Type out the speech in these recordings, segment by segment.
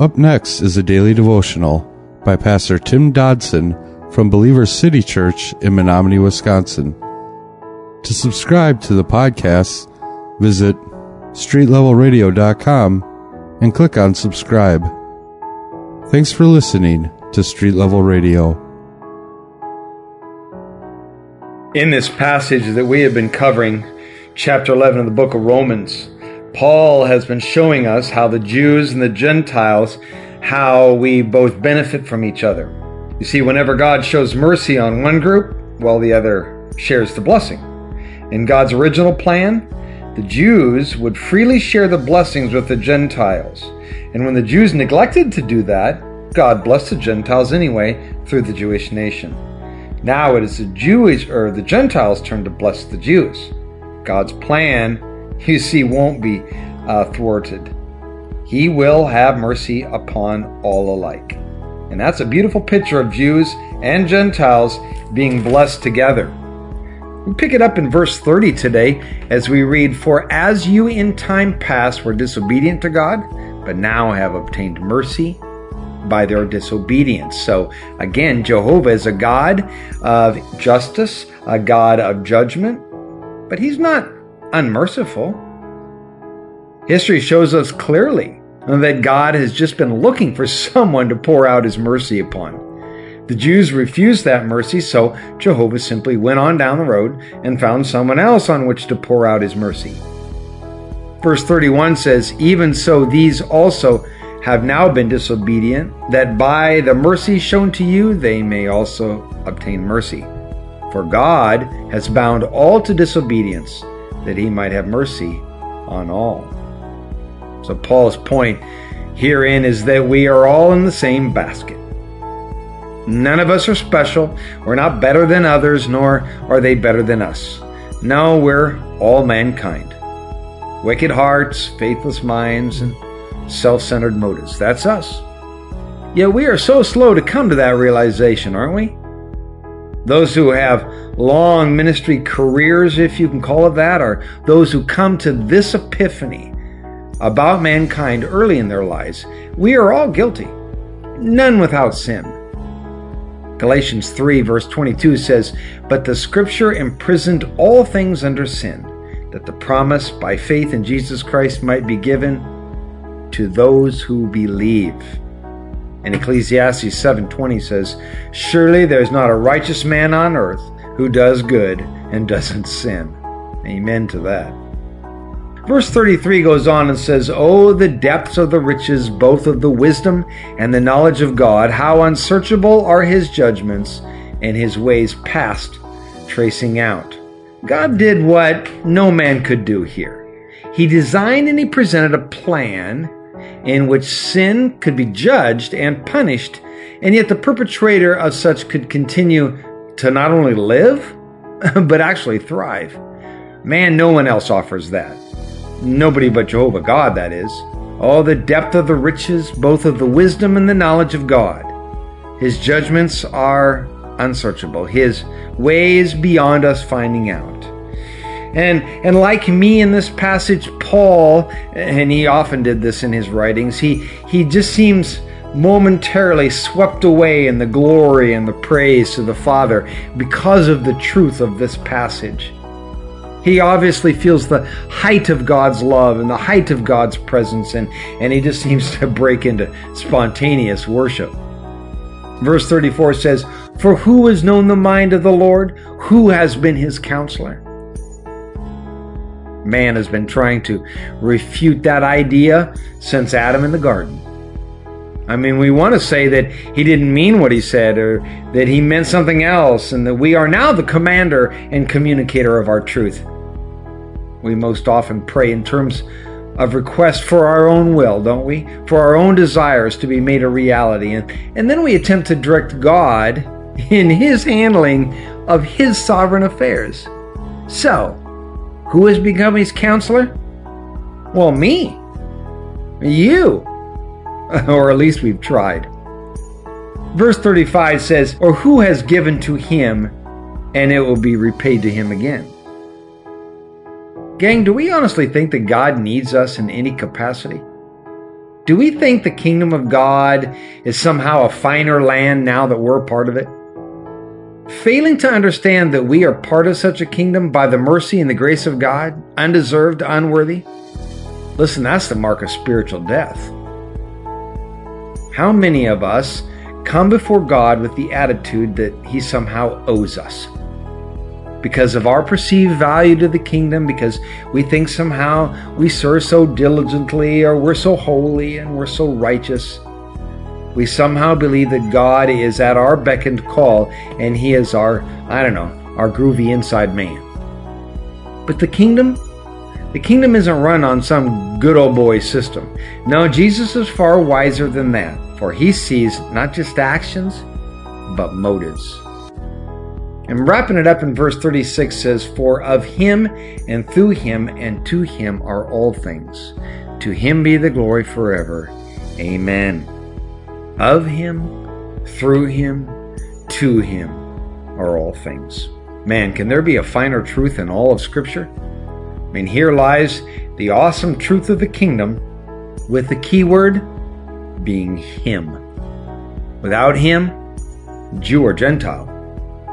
Up next is a daily devotional by Pastor Tim Dodson from Believer City Church in Menominee, Wisconsin. To subscribe to the podcast, visit streetlevelradio.com and click on subscribe. Thanks for listening to Street Level Radio. In this passage that we have been covering, chapter 11 of the book of Romans, Paul has been showing us how the Jews and the Gentiles, how we both benefit from each other. You see, whenever God shows mercy on one group, well, the other shares the blessing. In God's original plan, the Jews would freely share the blessings with the Gentiles. And when the Jews neglected to do that, God blessed the Gentiles anyway through the Jewish nation. Now it is the Jewish or the Gentiles' turn to bless the Jews. God's plan you see, won't be uh, thwarted. He will have mercy upon all alike. And that's a beautiful picture of Jews and Gentiles being blessed together. We pick it up in verse 30 today as we read, For as you in time past were disobedient to God, but now have obtained mercy by their disobedience. So again, Jehovah is a God of justice, a God of judgment, but he's not unmerciful. History shows us clearly that God has just been looking for someone to pour out his mercy upon. The Jews refused that mercy, so Jehovah simply went on down the road and found someone else on which to pour out his mercy. Verse 31 says, Even so, these also have now been disobedient, that by the mercy shown to you they may also obtain mercy. For God has bound all to disobedience that he might have mercy on all. So, Paul's point herein is that we are all in the same basket. None of us are special. We're not better than others, nor are they better than us. No, we're all mankind. Wicked hearts, faithless minds, and self centered motives. That's us. Yet we are so slow to come to that realization, aren't we? Those who have long ministry careers, if you can call it that, are those who come to this epiphany about mankind early in their lives. We are all guilty, none without sin. Galatians 3, verse 22 says, But the scripture imprisoned all things under sin, that the promise by faith in Jesus Christ might be given to those who believe. And Ecclesiastes 7:20 says, "Surely there's not a righteous man on earth who does good and doesn't sin." Amen to that. Verse 33 goes on and says, Oh, the depths of the riches, both of the wisdom and the knowledge of God, how unsearchable are his judgments and his ways past tracing out. God did what no man could do here. He designed and he presented a plan in which sin could be judged and punished, and yet the perpetrator of such could continue to not only live, but actually thrive. Man, no one else offers that. Nobody but Jehovah God, that is. Oh, the depth of the riches, both of the wisdom and the knowledge of God. His judgments are unsearchable, His ways beyond us finding out. And, and like me in this passage, Paul, and he often did this in his writings, he, he just seems momentarily swept away in the glory and the praise to the Father because of the truth of this passage. He obviously feels the height of God's love and the height of God's presence, and, and he just seems to break into spontaneous worship. Verse 34 says, For who has known the mind of the Lord? Who has been his counselor? Man has been trying to refute that idea since Adam in the garden. I mean, we want to say that he didn't mean what he said or that he meant something else and that we are now the commander and communicator of our truth. We most often pray in terms of request for our own will, don't we? For our own desires to be made a reality. And, and then we attempt to direct God in his handling of his sovereign affairs. So, who has become his counselor? Well, me. You. or at least we've tried. Verse 35 says, Or who has given to him, and it will be repaid to him again. Gang, do we honestly think that God needs us in any capacity? Do we think the kingdom of God is somehow a finer land now that we're part of it? Failing to understand that we are part of such a kingdom by the mercy and the grace of God, undeserved, unworthy? Listen, that's the mark of spiritual death. How many of us come before God with the attitude that He somehow owes us? Because of our perceived value to the kingdom, because we think somehow we serve so diligently, or we're so holy and we're so righteous. We somehow believe that God is at our beck and call and He is our, I don't know, our groovy inside man. But the kingdom, the kingdom isn't run on some good old boy system. No, Jesus is far wiser than that, for He sees not just actions, but motives. And wrapping it up in verse 36 says, For of him and through him and to him are all things. To him be the glory forever. Amen of him, through him, to him are all things. Man, can there be a finer truth in all of Scripture? I mean, here lies the awesome truth of the kingdom with the key word being Him. Without Him, Jew or Gentile,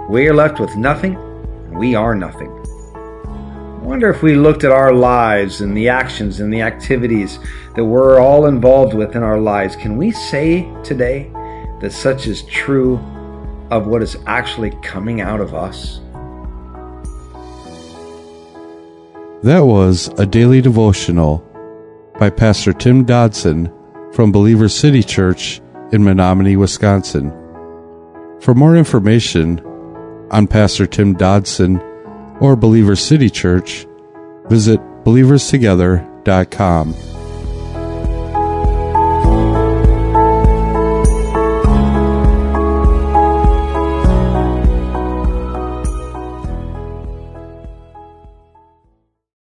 we are left with nothing, and we are nothing. Wonder if we looked at our lives and the actions and the activities that we're all involved with in our lives, can we say today that such is true of what is actually coming out of us? That was a daily devotional by Pastor Tim Dodson from Believer City Church in Menominee, Wisconsin. For more information on Pastor Tim Dodson or Believer City Church, visit believerstogether.com.